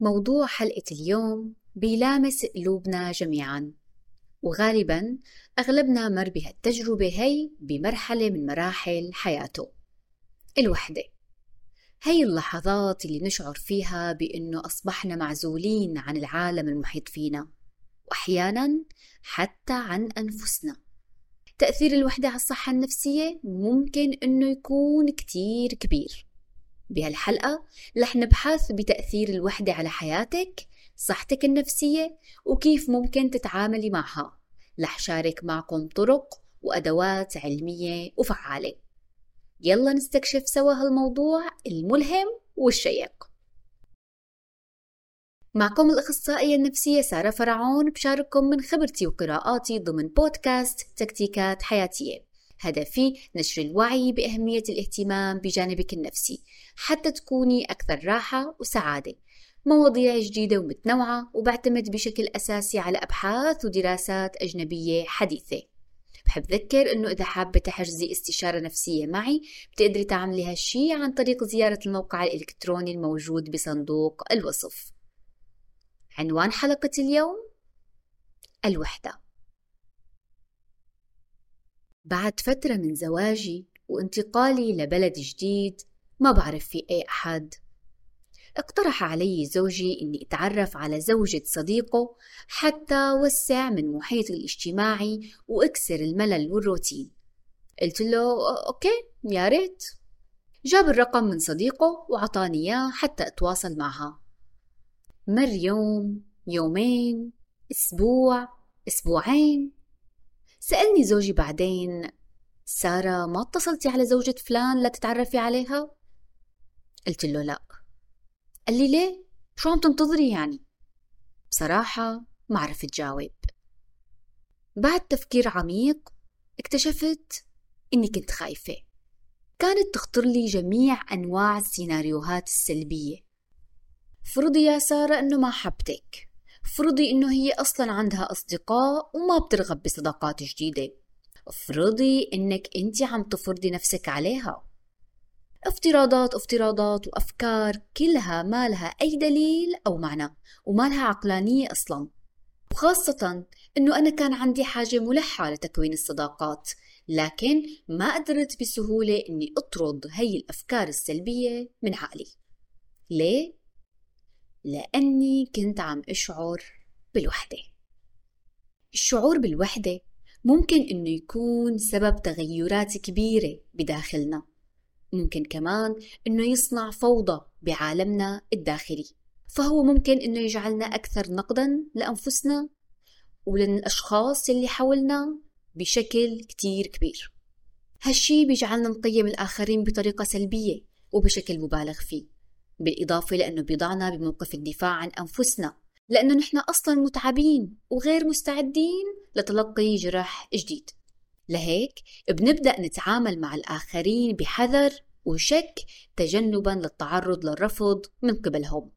موضوع حلقة اليوم بيلامس قلوبنا جميعا وغالبا أغلبنا مر بهالتجربة هي بمرحلة من مراحل حياته. الوحدة هي اللحظات اللي نشعر فيها بأنه أصبحنا معزولين عن العالم المحيط فينا وأحيانا حتى عن أنفسنا. تأثير الوحدة على الصحة النفسية ممكن أنه يكون كتير كبير. بهالحلقة رح نبحث بتأثير الوحدة على حياتك صحتك النفسية وكيف ممكن تتعاملي معها. رح شارك معكم طرق وأدوات علمية وفعالة. يلا نستكشف سوا هالموضوع الملهم والشيق. معكم الأخصائية النفسية سارة فرعون بشارككم من خبرتي وقراءاتي ضمن بودكاست تكتيكات حياتية. هدفي نشر الوعي بأهمية الاهتمام بجانبك النفسي حتى تكوني أكثر راحة وسعادة. مواضيع جديدة ومتنوعة وبعتمد بشكل أساسي على أبحاث ودراسات أجنبية حديثة. بحب ذكر إنه إذا حابة تحجزي استشارة نفسية معي بتقدري تعملي هالشي عن طريق زيارة الموقع الإلكتروني الموجود بصندوق الوصف. عنوان حلقة اليوم الوحدة. بعد فترة من زواجي وانتقالي لبلد جديد ما بعرف في أي أحد. اقترح علي زوجي إني أتعرف على زوجة صديقه حتى وسع من محيطي الاجتماعي وأكسر الملل والروتين. قلت له أوكي يا ريت. جاب الرقم من صديقه وعطاني إياه حتى أتواصل معها. مر يوم يومين أسبوع أسبوعين سألني زوجي بعدين سارة ما اتصلتي على زوجة فلان لتتعرفي عليها؟ قلت له لا قال لي ليه؟ شو عم تنتظري يعني؟ بصراحة ما عرفت جاوب بعد تفكير عميق اكتشفت إني كنت خايفة كانت تخطر لي جميع أنواع السيناريوهات السلبية فرضي يا سارة إنه ما حبتك افرضي انه هي أصلا عندها اصدقاء وما بترغب بصداقات جديدة. افرضي انك انت عم تفرضي نفسك عليها. افتراضات افتراضات وافكار كلها ما لها أي دليل أو معنى وما لها عقلانية أصلا. وخاصة إنه أنا كان عندي حاجة ملحة لتكوين الصداقات لكن ما قدرت بسهولة إني أطرد هي الأفكار السلبية من عقلي. ليه؟ لأني كنت عم أشعر بالوحدة. الشعور بالوحدة ممكن إنه يكون سبب تغيرات كبيرة بداخلنا. ممكن كمان إنه يصنع فوضى بعالمنا الداخلي. فهو ممكن إنه يجعلنا أكثر نقدا لأنفسنا وللأشخاص اللي حولنا بشكل كتير كبير. هالشي بيجعلنا نقيم الآخرين بطريقة سلبية وبشكل مبالغ فيه. بالإضافة لأنه بيضعنا بموقف الدفاع عن أنفسنا لأنه نحن أصلا متعبين وغير مستعدين لتلقي جرح جديد. لهيك بنبدأ نتعامل مع الآخرين بحذر وشك تجنبا للتعرض للرفض من قبلهم.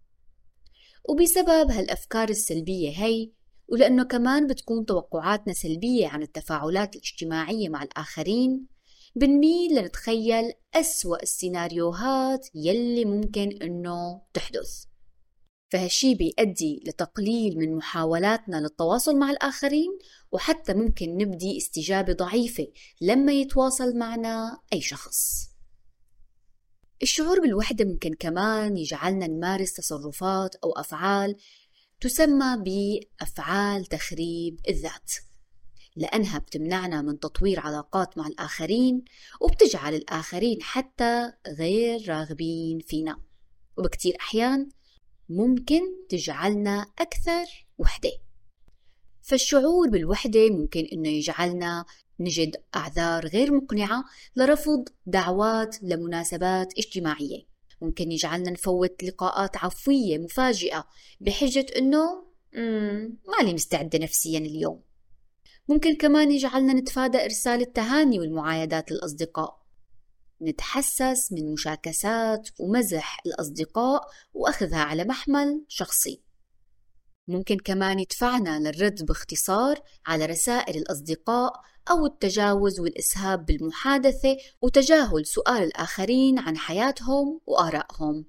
وبسبب هالأفكار السلبية هي ولأنه كمان بتكون توقعاتنا سلبية عن التفاعلات الاجتماعية مع الآخرين بنميل لنتخيل أسوأ السيناريوهات يلي ممكن إنه تحدث. فهالشي بيؤدي لتقليل من محاولاتنا للتواصل مع الآخرين وحتى ممكن نبدي استجابة ضعيفة لما يتواصل معنا أي شخص. الشعور بالوحدة ممكن كمان يجعلنا نمارس تصرفات أو أفعال تسمى بأفعال تخريب الذات. لأنها بتمنعنا من تطوير علاقات مع الآخرين وبتجعل الآخرين حتى غير راغبين فينا. وبكتير أحيان ممكن تجعلنا أكثر وحدة. فالشعور بالوحدة ممكن إنه يجعلنا نجد أعذار غير مقنعة لرفض دعوات لمناسبات اجتماعية. ممكن يجعلنا نفوت لقاءات عفوية مفاجئة بحجة إنه مالي مستعدة نفسيا اليوم. ممكن كمان يجعلنا نتفادى إرسال التهاني والمعايدات للأصدقاء. نتحسس من مشاكسات ومزح الأصدقاء وأخذها على محمل شخصي. ممكن كمان يدفعنا للرد باختصار على رسائل الأصدقاء أو التجاوز والإسهاب بالمحادثة وتجاهل سؤال الآخرين عن حياتهم وآرائهم.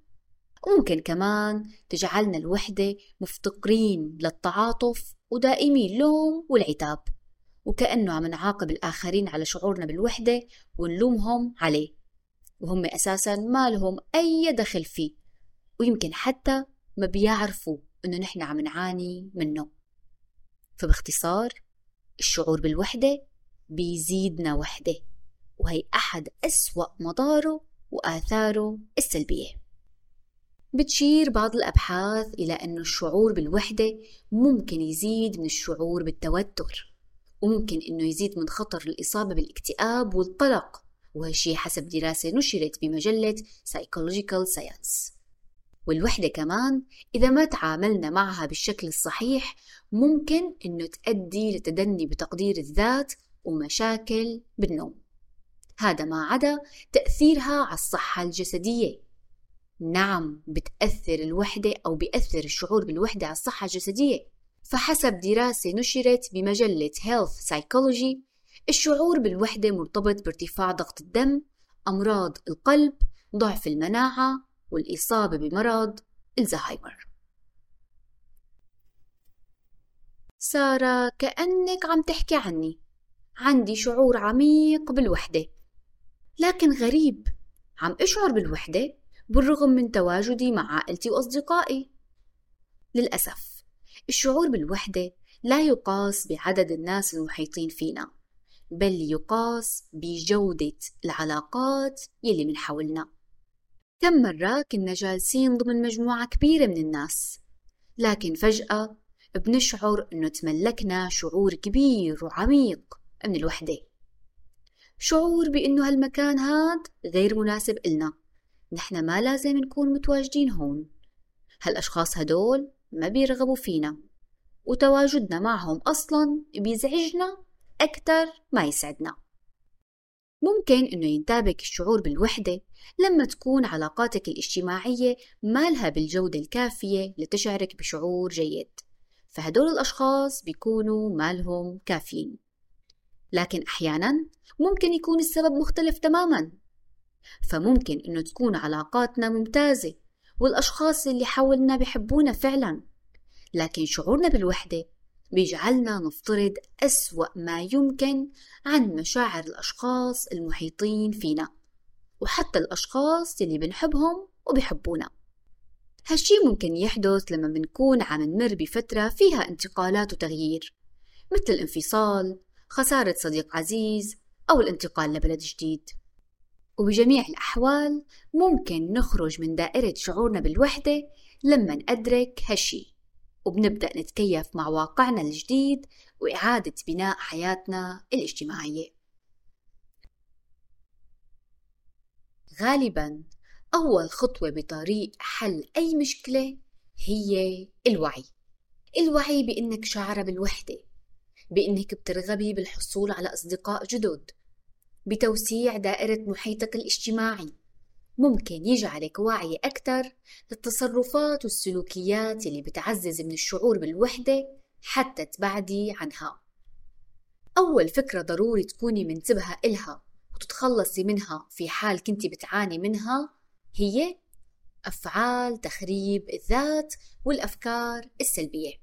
وممكن كمان تجعلنا الوحدة مفتقرين للتعاطف ودائمي اللوم والعتاب. وكأنه عم نعاقب الآخرين على شعورنا بالوحدة ونلومهم عليه. وهم أساسا ما لهم أي دخل فيه ويمكن حتى ما بيعرفوا إنه نحن عم نعاني منه. فباختصار الشعور بالوحدة بيزيدنا وحدة وهي أحد أسوأ مضاره وآثاره السلبية. بتشير بعض الأبحاث إلى أن الشعور بالوحدة ممكن يزيد من الشعور بالتوتر. وممكن أنه يزيد من خطر الإصابة بالاكتئاب والقلق وهالشي حسب دراسة نشرت بمجلة Psychological Science. والوحدة كمان إذا ما تعاملنا معها بالشكل الصحيح ممكن إنه تؤدي لتدني بتقدير الذات ومشاكل بالنوم. هذا ما عدا تأثيرها على الصحة الجسدية. نعم بتأثر الوحدة أو بيأثر الشعور بالوحدة على الصحة الجسدية. فحسب دراسة نشرت بمجلة Health Psychology الشعور بالوحدة مرتبط بارتفاع ضغط الدم أمراض القلب ضعف المناعة والإصابة بمرض الزهايمر سارة كأنك عم تحكي عني. عندي شعور عميق بالوحدة. لكن غريب عم أشعر بالوحدة بالرغم من تواجدي مع عائلتي وأصدقائي. للأسف. الشعور بالوحدة لا يقاس بعدد الناس المحيطين فينا بل يقاس بجودة العلاقات يلي من حولنا. كم مرة كنا جالسين ضمن مجموعة كبيرة من الناس لكن فجأة بنشعر إنه تملكنا شعور كبير وعميق من الوحدة. شعور بإنه هالمكان هاد غير مناسب إلنا نحن ما لازم نكون متواجدين هون. هالأشخاص هدول ما بيرغبوا فينا. وتواجدنا معهم أصلا بيزعجنا أكثر ما يسعدنا. ممكن إنه ينتابك الشعور بالوحدة لما تكون علاقاتك الاجتماعية مالها بالجودة الكافية لتشعرك بشعور جيد. فهدول الأشخاص بيكونوا مالهم كافيين. لكن أحيانا ممكن يكون السبب مختلف تماما. فممكن إنه تكون علاقاتنا ممتازة والأشخاص اللي حولنا بحبونا فعلا. لكن شعورنا بالوحدة بيجعلنا نفترض أسوأ ما يمكن عن مشاعر الأشخاص المحيطين فينا وحتى الأشخاص اللي بنحبهم وبيحبونا. هالشي ممكن يحدث لما بنكون عم نمر بفترة فيها انتقالات وتغيير مثل الانفصال خسارة صديق عزيز أو الانتقال لبلد جديد. وبجميع الأحوال ممكن نخرج من دائرة شعورنا بالوحدة لما ندرك هالشي. وبنبدأ نتكيف مع واقعنا الجديد وإعادة بناء حياتنا الاجتماعية. غالبا أول خطوة بطريق حل أي مشكلة هي الوعي. الوعي بأنك شعرة بالوحدة بأنك بترغبي بالحصول على أصدقاء جدد بتوسيع دائرة محيطك الاجتماعي. ممكن يجعلك واعية أكثر للتصرفات والسلوكيات اللي بتعزز من الشعور بالوحدة حتى تبعدي عنها. أول فكرة ضروري تكوني منتبهة إلها وتتخلصي منها في حال كنتي بتعاني منها هي أفعال تخريب الذات والأفكار السلبية.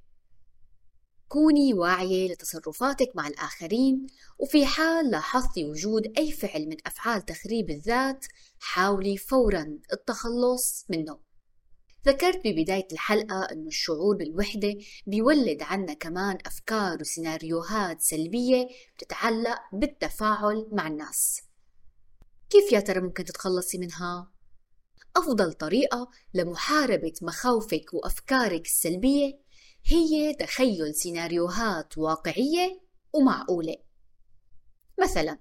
كوني واعية لتصرفاتك مع الآخرين وفي حال لاحظتي وجود أي فعل من أفعال تخريب الذات حاولي فورا التخلص منه ذكرت ببداية الحلقة أن الشعور بالوحدة بيولد عنا كمان أفكار وسيناريوهات سلبية بتتعلق بالتفاعل مع الناس كيف يا ترى ممكن تتخلصي منها؟ أفضل طريقة لمحاربة مخاوفك وأفكارك السلبية هي تخيل سيناريوهات واقعية ومعقولة. مثلا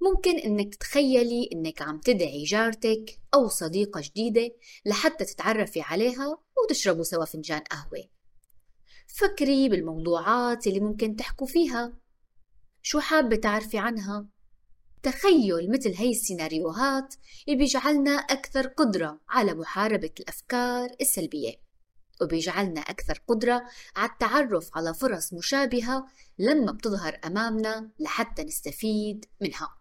ممكن إنك تتخيلي إنك عم تدعي جارتك أو صديقة جديدة لحتى تتعرفي عليها وتشربوا سوا فنجان قهوة. فكري بالموضوعات اللي ممكن تحكوا فيها. شو حابة تعرفي عنها؟ تخيل مثل هي السيناريوهات بيجعلنا أكثر قدرة على محاربة الأفكار السلبية. وبيجعلنا أكثر قدرة على التعرف على فرص مشابهة لما بتظهر أمامنا لحتى نستفيد منها.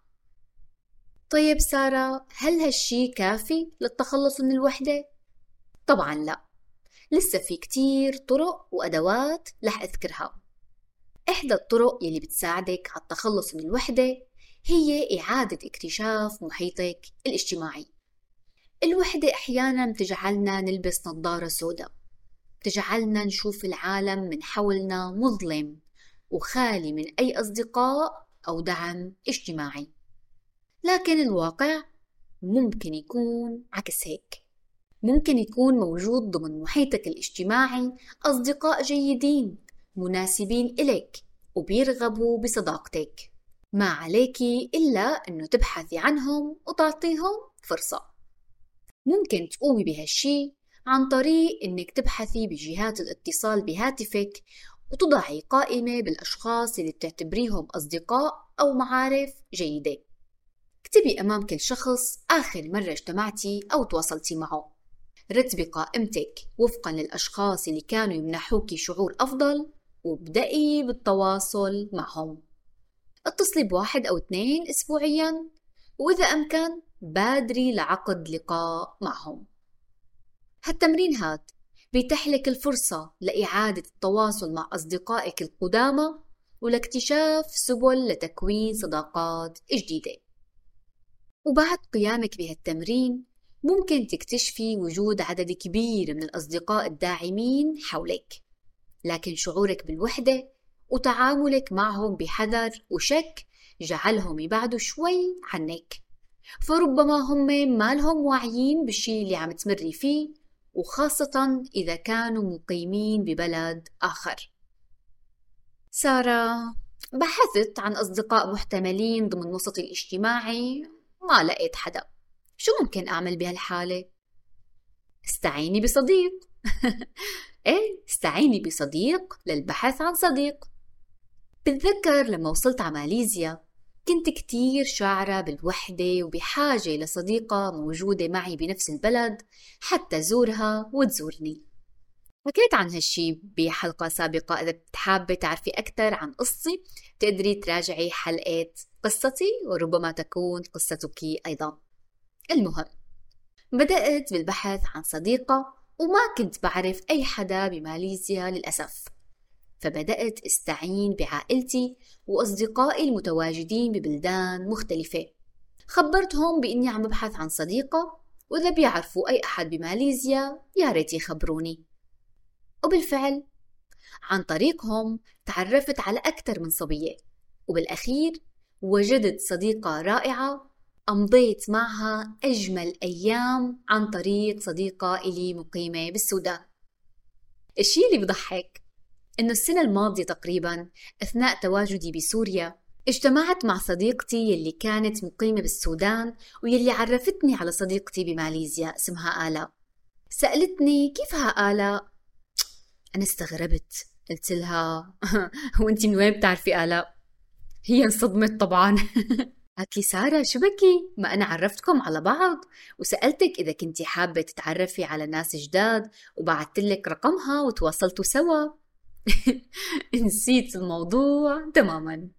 طيب سارة هل هالشي كافي للتخلص من الوحدة؟ طبعا لا. لسه في كتير طرق وأدوات رح أذكرها. إحدى الطرق يلي بتساعدك على التخلص من الوحدة هي إعادة اكتشاف محيطك الاجتماعي. الوحدة أحيانا بتجعلنا نلبس نظارة سوداء. بتجعلنا نشوف العالم من حولنا مظلم وخالي من أي أصدقاء أو دعم اجتماعي. لكن الواقع ممكن يكون عكس هيك. ممكن يكون موجود ضمن محيطك الاجتماعي أصدقاء جيدين مناسبين إليك وبيرغبوا بصداقتك. ما عليكي إلا أنه تبحثي عنهم وتعطيهم فرصة. ممكن تقومي بهالشي عن طريق أنك تبحثي بجهات الاتصال بهاتفك وتضعي قائمة بالأشخاص اللي بتعتبريهم أصدقاء أو معارف جيدة. اكتبي أمام كل شخص آخر مرة اجتمعتي أو تواصلتي معه. رتبي قائمتك وفقا للأشخاص اللي كانوا يمنحوكي شعور أفضل وابدأي بالتواصل معهم. اتصلي بواحد أو اثنين أسبوعيا وإذا أمكن بادري لعقد لقاء معهم. هالتمرين هاد بيتيح لك الفرصة لإعادة التواصل مع أصدقائك القدامى ولاكتشاف سبل لتكوين صداقات جديدة. وبعد قيامك بهالتمرين ممكن تكتشفي وجود عدد كبير من الأصدقاء الداعمين حولك لكن شعورك بالوحدة وتعاملك معهم بحذر وشك جعلهم يبعدوا شوي عنك. فربما هم ما لهم واعيين بالشي اللي عم تمري فيه وخاصة إذا كانوا مقيمين ببلد آخر. سارة بحثت عن أصدقاء محتملين ضمن وسطي الاجتماعي ما لقيت حدا. شو ممكن أعمل بهالحالة؟ استعيني بصديق. إيه استعيني بصديق للبحث عن صديق. بتذكر لما وصلت على ماليزيا كنت كتير شاعرة بالوحدة وبحاجة لصديقة موجودة معي بنفس البلد حتى زورها وتزورني. حكيت عن هالشي بحلقة سابقة. إذا بتحابة تعرفي أكثر عن قصتي تقدري تراجعي حلقة قصتي وربما تكون قصتك أيضا. المهم بدأت بالبحث عن صديقة وما كنت بعرف أي حدا بماليزيا للأسف. فبدأت استعين بعائلتي وأصدقائي المتواجدين ببلدان مختلفة. خبرتهم بإني عم ببحث عن صديقة وإذا بيعرفوا أي أحد بماليزيا يا ريت يخبروني. وبالفعل عن طريقهم تعرفت على أكثر من صبية وبالأخير وجدت صديقة رائعة أمضيت معها أجمل أيام عن طريق صديقة إلي مقيمة بالسودان. الشيء اللي بضحك إنه السنة الماضية تقريبا أثناء تواجدي بسوريا اجتمعت مع صديقتي يلي كانت مقيمة بالسودان ويلي عرفتني على صديقتي بماليزيا اسمها آلاء سألتني كيفها آلاء؟ أنا استغربت قلت لها وانتي من وين بتعرفي آلاء؟ هي انصدمت طبعا قالت لي سارة شو بكي؟ ما أنا عرفتكم على بعض وسألتك إذا كنتي حابة تتعرفي على ناس جداد وبعثت لك رقمها وتواصلتوا سوا نسيت الموضوع تماما.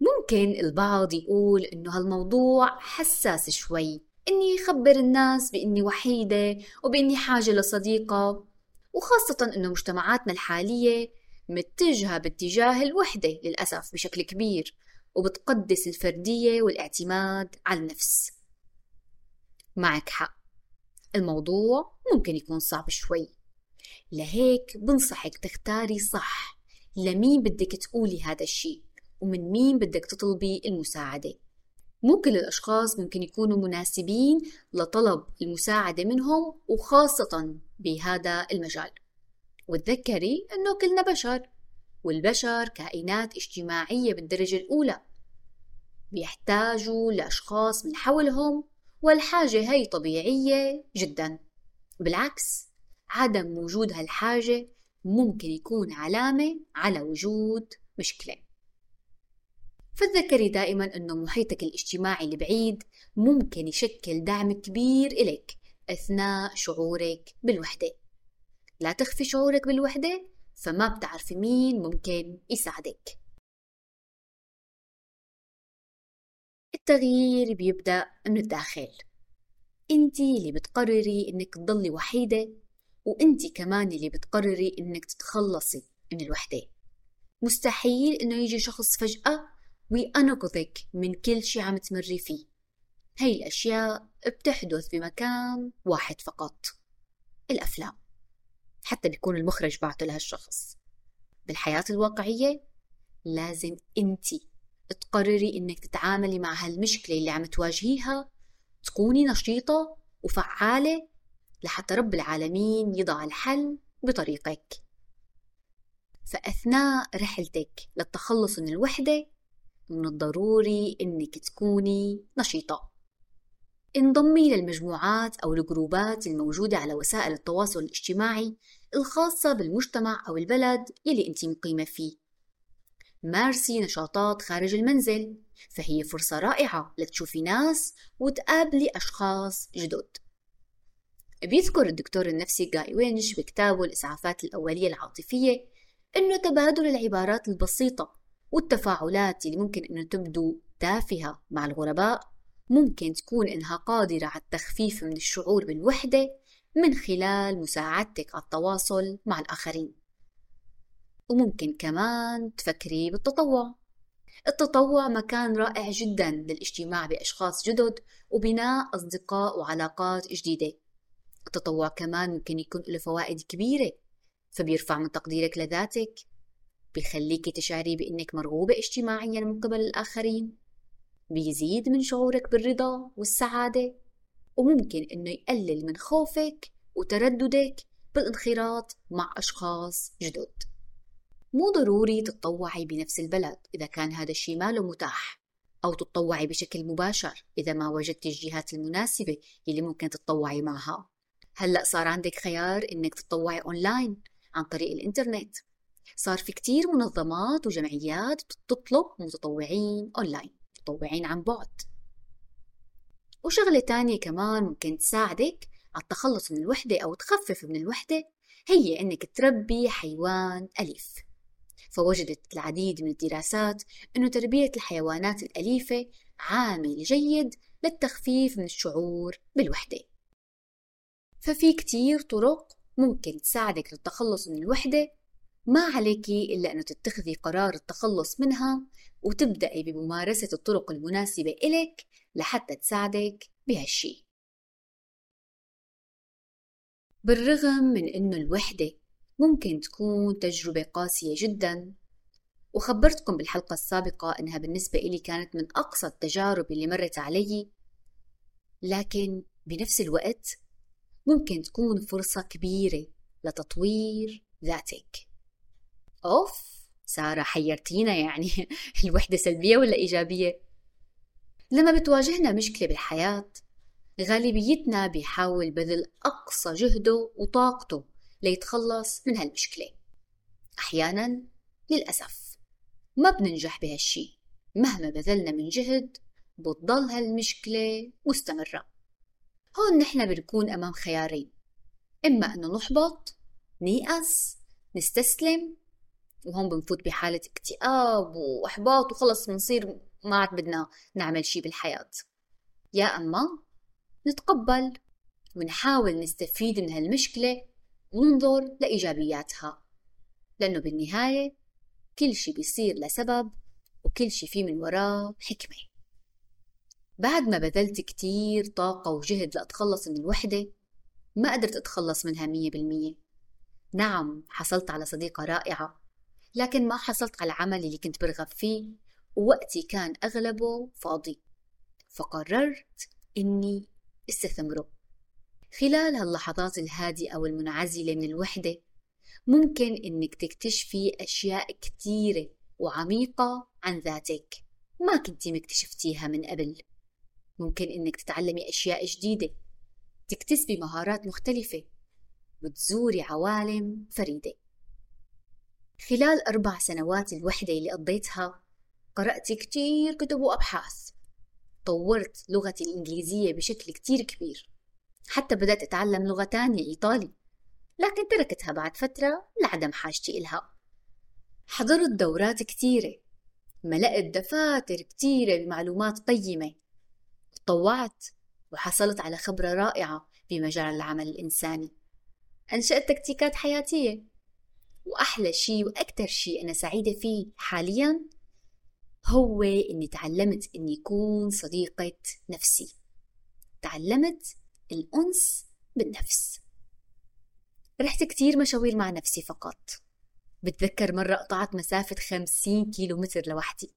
ممكن البعض يقول إنه هالموضوع حساس شوي إني خبر الناس بإني وحيدة وبإني حاجة لصديقة وخاصة إنه مجتمعاتنا الحالية متجهة باتجاه الوحدة للأسف بشكل كبير وبتقدس الفردية والاعتماد على النفس. معك حق الموضوع ممكن يكون صعب شوي. لهيك بنصحك تختاري صح. لمين بدك تقولي هذا الشيء؟ ومن مين بدك تطلبي المساعدة؟ مو كل الأشخاص ممكن يكونوا مناسبين لطلب المساعدة منهم وخاصة بهذا المجال. وتذكري أنه كلنا بشر والبشر كائنات اجتماعية بالدرجة الأولى. بيحتاجوا لأشخاص من حولهم والحاجة هي طبيعية جدا. بالعكس عدم وجود هالحاجة ممكن يكون علامة على وجود مشكلة. فتذكري دائما أنه محيطك الاجتماعي البعيد ممكن يشكل دعم كبير إلك أثناء شعورك بالوحدة. لا تخفي شعورك بالوحدة فما بتعرفي مين ممكن يساعدك. التغيير بيبدأ من الداخل. انت اللي بتقرري إنك تضلي وحيدة وانت كمان اللي بتقرري إنك تتخلصي من الوحدة. مستحيل إنه يجي شخص فجأة وينقذك من كل شي عم تمري فيه. هي الأشياء بتحدث بمكان واحد فقط الأفلام. حتى بيكون المخرج بعته لهالشخص. بالحياة الواقعية لازم انت تقرري إنك تتعاملي مع هالمشكلة اللي عم تواجهيها تكوني نشيطة وفعالة لحتى رب العالمين يضع الحل بطريقك. فأثناء رحلتك للتخلص من الوحدة من الضروري إنك تكوني نشيطة. انضمي للمجموعات أو الجروبات الموجودة على وسائل التواصل الاجتماعي الخاصة بالمجتمع أو البلد يلي أنت مقيمة فيه. مارسي نشاطات خارج المنزل فهي فرصة رائعة لتشوفي ناس وتقابلي أشخاص جدد. بيذكر الدكتور النفسي جاي وينش بكتابه الإسعافات الأولية العاطفية إنه تبادل العبارات البسيطة والتفاعلات اللي ممكن إنه تبدو تافهة مع الغرباء ممكن تكون إنها قادرة على التخفيف من الشعور بالوحدة من خلال مساعدتك على التواصل مع الآخرين. وممكن كمان تفكري بالتطوع. التطوع مكان رائع جدا للاجتماع بأشخاص جدد وبناء أصدقاء وعلاقات جديدة. التطوع كمان ممكن يكون له فوائد كبيرة فبيرفع من تقديرك لذاتك بيخليكي تشعري بأنك مرغوبة اجتماعيا من قبل الآخرين بيزيد من شعورك بالرضا والسعادة وممكن إنه يقلل من خوفك وترددك بالانخراط مع أشخاص جدد. مو ضروري تتطوعي بنفس البلد إذا كان هذا الشيء ما له متاح أو تتطوعي بشكل مباشر إذا ما وجدتي الجهات المناسبة اللي ممكن تتطوعي معها. هلأ صار عندك خيار إنك تتطوعي أونلاين عن طريق الإنترنت. صار في كتير منظمات وجمعيات بتطلب متطوعين أونلاين متطوعين عن بعد. وشغلة تانية كمان ممكن تساعدك على التخلص من الوحدة أو تخفف من الوحدة هي إنك تربي حيوان أليف. فوجدت العديد من الدراسات أن تربية الحيوانات الأليفة عامل جيد للتخفيف من الشعور بالوحدة. ففي كتير طرق ممكن تساعدك للتخلص من الوحدة. ما عليك إلا أن تتخذي قرار التخلص منها وتبدأي بممارسة الطرق المناسبة إلك لحتى تساعدك بهالشي. بالرغم من أنه الوحدة ممكن تكون تجربة قاسية جدا وخبرتكم بالحلقة السابقة أنها بالنسبة إلي كانت من أقصى التجارب اللي مرت علي لكن بنفس الوقت ممكن تكون فرصة كبيرة لتطوير ذاتك. أوف سارة حيرتينا يعني. الوحدة سلبية ولا إيجابية؟ لما بتواجهنا مشكلة بالحياة غالبيتنا بيحاول بذل أقصى جهده وطاقته ليتخلص من هالمشكلة. أحيانا للأسف ما بننجح بهالشي. مهما بذلنا من جهد بتضل هالمشكلة مستمرة. هون نحن بنكون أمام خيارين. إما أنه نحبط نيأس نستسلم وهون بنفوت بحالة اكتئاب وإحباط وخلص بنصير ما عاد بدنا نعمل شي بالحياة. يا أما نتقبل ونحاول نستفيد من هالمشكلة وننظر لإيجابياتها لأنه بالنهاية كل شي بيصير لسبب وكل شي فيه من وراه حكمة. بعد ما بذلت كتير طاقة وجهد لأتخلص من الوحدة ما قدرت أتخلص منها مية بالمية. نعم حصلت على صديقة رائعة لكن ما حصلت على العمل اللي كنت برغب فيه ووقتي كان أغلبه فاضي. فقررت إني استثمره. خلال هاللحظات الهادئة والمنعزلة من الوحدة ممكن إنك تكتشفي أشياء كتيرة وعميقة عن ذاتك ما كنتي مكتشفتيها من قبل. ممكن إنك تتعلمي أشياء جديدة تكتسبي مهارات مختلفة وتزوري عوالم فريدة. خلال أربع سنوات الوحدة اللي قضيتها قرأت كتير كتب وأبحاث. طورت لغتي الإنجليزية بشكل كتير كبير. حتى بدأت أتعلم لغة تانية إيطالي لكن تركتها بعد فترة لعدم حاجتي إلها. حضرت دورات كتيرة ملأت دفاتر كتيرة بمعلومات قيمة. تطوعت وحصلت على خبرة رائعة بمجال العمل الإنساني. أنشأت تكتيكات حياتية وأحلى شيء وأكثر شيء أنا سعيدة فيه حاليا هو إني تعلمت إني أكون صديقة نفسي. تعلمت الأنس بالنفس. رحت كتير مشاوير مع نفسي فقط. بتذكر مرة قطعت مسافة خمسين كيلو متر لوحدي.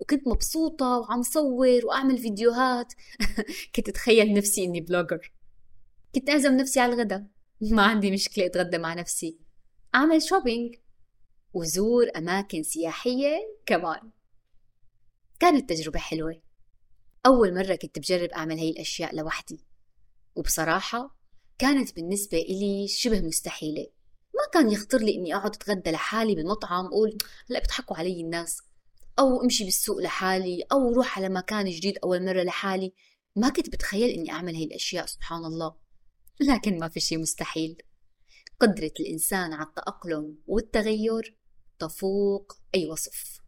وكنت مبسوطة وعم صور وأعمل فيديوهات. كنت أتخيل نفسي إني blogger كنت أعزم نفسي على الغداء ما عندي مشكلة أتغدى مع نفسي. أعمل shopping وزور أماكن سياحية كمان. كانت تجربة حلوة. أول مرة كنت بجرب أعمل هاي الأشياء لوحدي. وبصراحة كانت بالنسبة إلي شبه مستحيلة. ما كان يخطر لي إني أقعد أتغدى لحالي بالمطعم أقول هلا بيضحكوا علي الناس. أو أمشي بالسوق لحالي أو أروح على مكان جديد أول مرة لحالي. ما كنت بتخيل إني أعمل هاي الأشياء سبحان الله. لكن ما في شيء مستحيل. قدرة الإنسان على التأقلم والتغير تفوق أي وصف.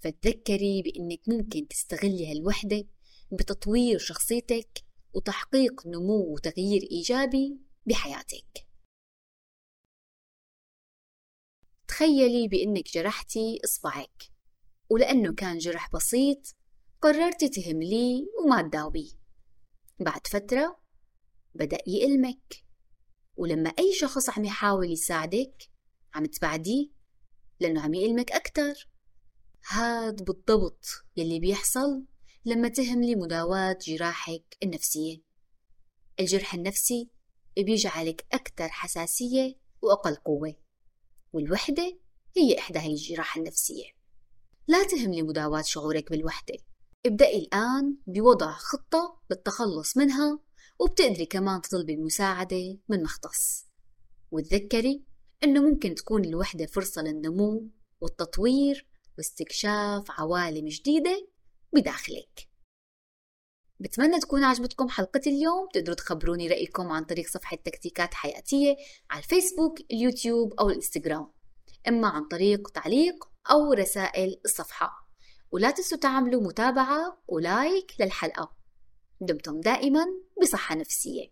فتذكري بأنك ممكن تستغلي هالوحدة بتطوير شخصيتك وتحقيق نمو وتغيير إيجابي بحياتك. تخيلي بأنك جرحتي إصبعك. ولأنه كان جرح بسيط قررتي تهمليه وما تداويه بعد فترة بدأ يألمك ولما أي شخص عم يحاول يساعدك عم تبعديه لأنه عم يألمك أكتر. هاد بالضبط يلي بيحصل لما تهملي مداواة جراحك النفسية. الجرح النفسي بيجعلك أكثر حساسية وأقل قوة والوحدة هي إحدى هاي الجراح النفسية. لا تهملي مداواة شعورك بالوحدة. ابدأي الآن بوضع خطة للتخلص منها وبتقدري كمان تطلبي المساعدة من مختص. وتذكري إنه ممكن تكون الوحدة فرصة للنمو والتطوير واستكشاف عوالم جديدة بداخلك. بتمنى تكون عجبتكم حلقة اليوم. تقدروا تخبروني رأيكم عن طريق صفحة تكتيكات حياتية على الفيسبوك اليوتيوب أو الإنستغرام. إما عن طريق تعليق أو رسائل الصفحة. ولا تنسوا تعملوا متابعة ولايك للحلقة. دمتم دائما بصحة نفسية.